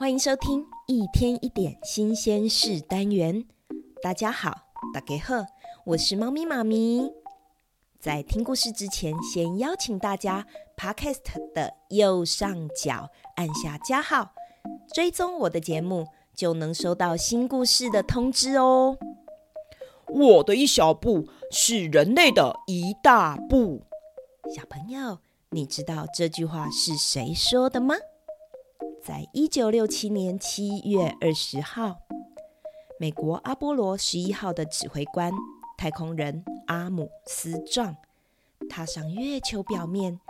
欢迎收听一天一点新鲜事单元。大家好，大家好，我是猫咪妈咪。在听故事之前，先邀请大家 Podcast 的右上角按下加号，追踪我的节目，就能收到新故事的通知哦。我的一小步是人类的一大步。小朋友，你知道这句话是谁说的吗？在一九六七年七月二十号，美国阿波罗十一号的指挥官太空人阿姆斯壮踏上月球表面，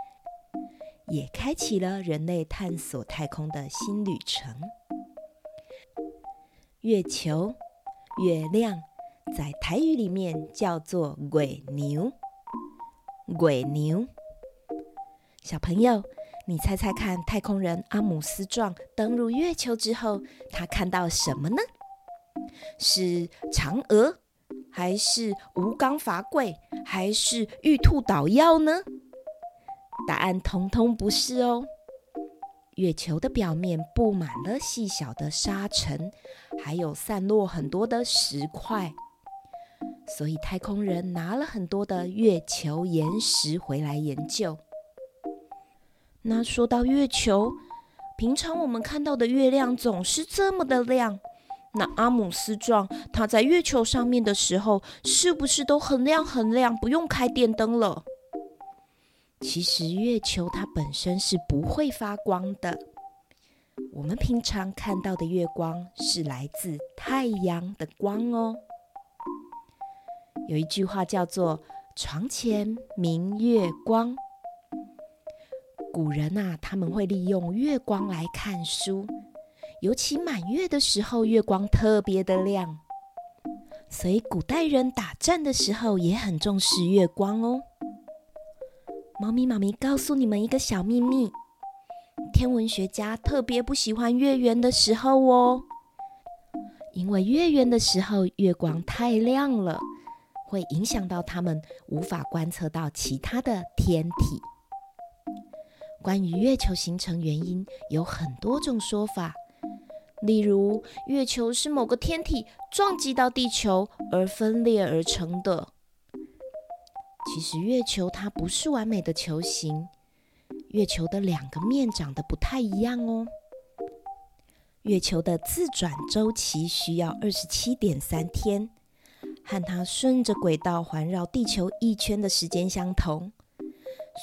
也开启了人类探索太空的新旅程。月球、月亮，在台语里面叫做“鬼牛”，鬼牛，小朋友。你猜猜看，太空人阿姆斯壮登陆月球之后，他看到什么呢？是嫦娥，还是吴刚伐桂，还是玉兔捣药呢？答案通通不是哦。月球的表面布满了细小的沙尘，还有散落很多的石块，所以太空人拿了很多的月球岩石回来研究。那说到月球，平常我们看到的月亮总是这么的亮。那阿姆斯壮他在月球上面的时候，是不是都很亮很亮，不用开电灯了？其实月球它本身是不会发光的。我们平常看到的月光是来自太阳的光哦。有一句话叫做“床前明月光”。古人啊，他们会利用月光来看书，尤其满月的时候，月光特别的亮。所以古代人打仗的时候也很重视月光哦。猫咪妈咪告诉你们一个小秘密：天文学家特别不喜欢月圆的时候哦，因为月圆的时候月光太亮了，会影响到他们无法观测到其他的天体。关于月球形成原因有很多种说法，例如月球是某个天体撞击到地球而分裂而成的。其实月球它不是完美的球形，月球的两个面长得不太一样哦。月球的自转周期需要二十七点三天，和它顺着轨道环绕地球一圈的时间相同。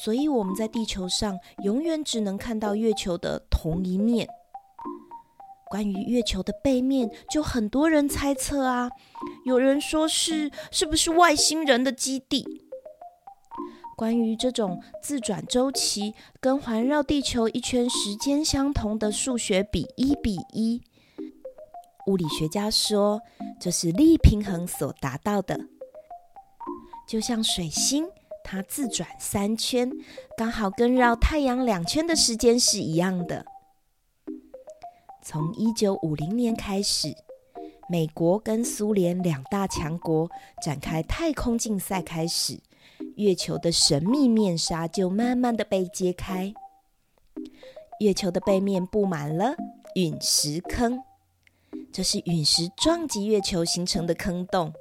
所以我们在地球上永远只能看到月球的同一面。关于月球的背面，就很多人猜测啊，有人说是是不是外星人的基地？关于这种自转周期跟环绕地球一圈时间相同的数学比一比一，物理学家说这是力平衡所达到的，就像水星。它自转三圈，刚好跟绕太阳两圈的时间是一样的。从一九五零年开始，美国跟苏联两大强国展开太空竞赛开始，月球的神秘面纱就慢慢的被揭开。月球的背面布满了陨石坑，这是陨石撞击月球形成的坑洞。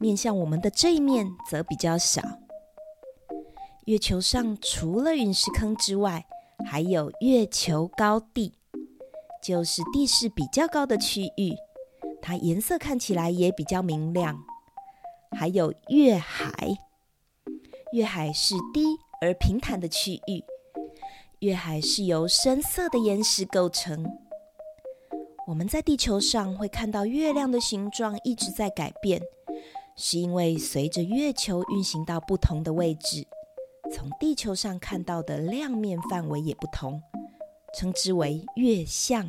面向我们的这一面则比较小。月球上除了陨石坑之外，还有月球高地，就是地势比较高的区域，它颜色看起来也比较明亮。还有月海，月海是低而平坦的区域，月海是由深色的岩石构成。我们在地球上会看到月亮的形状一直在改变。是因为随着月球运行到不同的位置，从地球上看到的亮面范围也不同，称之为月相，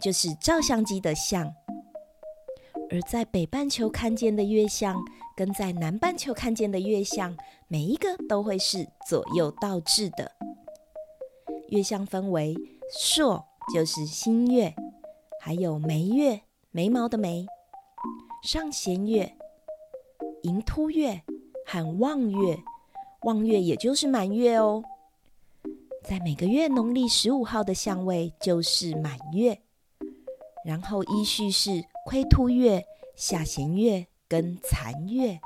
就是照相机的相。而在北半球看见的月相，跟在南半球看见的月相，每一个都会是左右倒置的。月相分为朔，就是新月，还有眉月，眉毛的眉，上弦月。盈凸月和望月，望月也就是满月哦。在每个月农历十五号的相位就是满月，然后依序是亏突月、下弦月跟残月。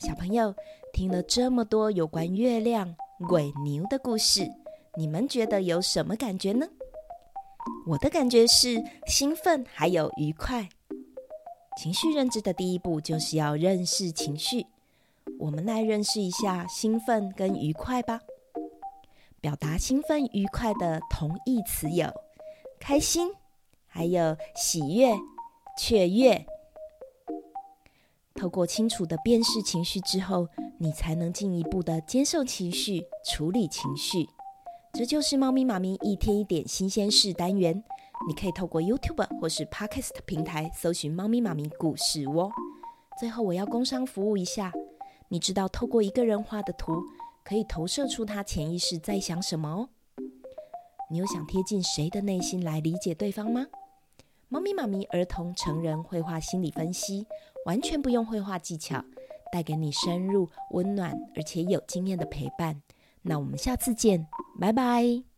小朋友听了这么多有关月亮、鬼牛的故事，你们觉得有什么感觉呢？我的感觉是兴奋，还有愉快。情绪认知的第一步就是要认识情绪。我们来认识一下兴奋跟愉快吧。表达兴奋、愉快的同义词有开心，还有喜悦、雀跃。透过清楚的辨识情绪之后，你才能进一步的接受情绪、处理情绪。这就是猫咪妈咪一天一点新鲜事单元。你可以透过 YouTube 或是 Podcast 平台搜寻“猫咪妈咪故事窝”。最后，我要工商服务一下。你知道透过一个人画的图，可以投射出他潜意识在想什么哦。你有想贴近谁的内心来理解对方吗？猫咪妈咪儿童成人绘画心理分析，完全不用绘画技巧，带给你深入、温暖而且有经验的陪伴。那我们下次见，拜拜。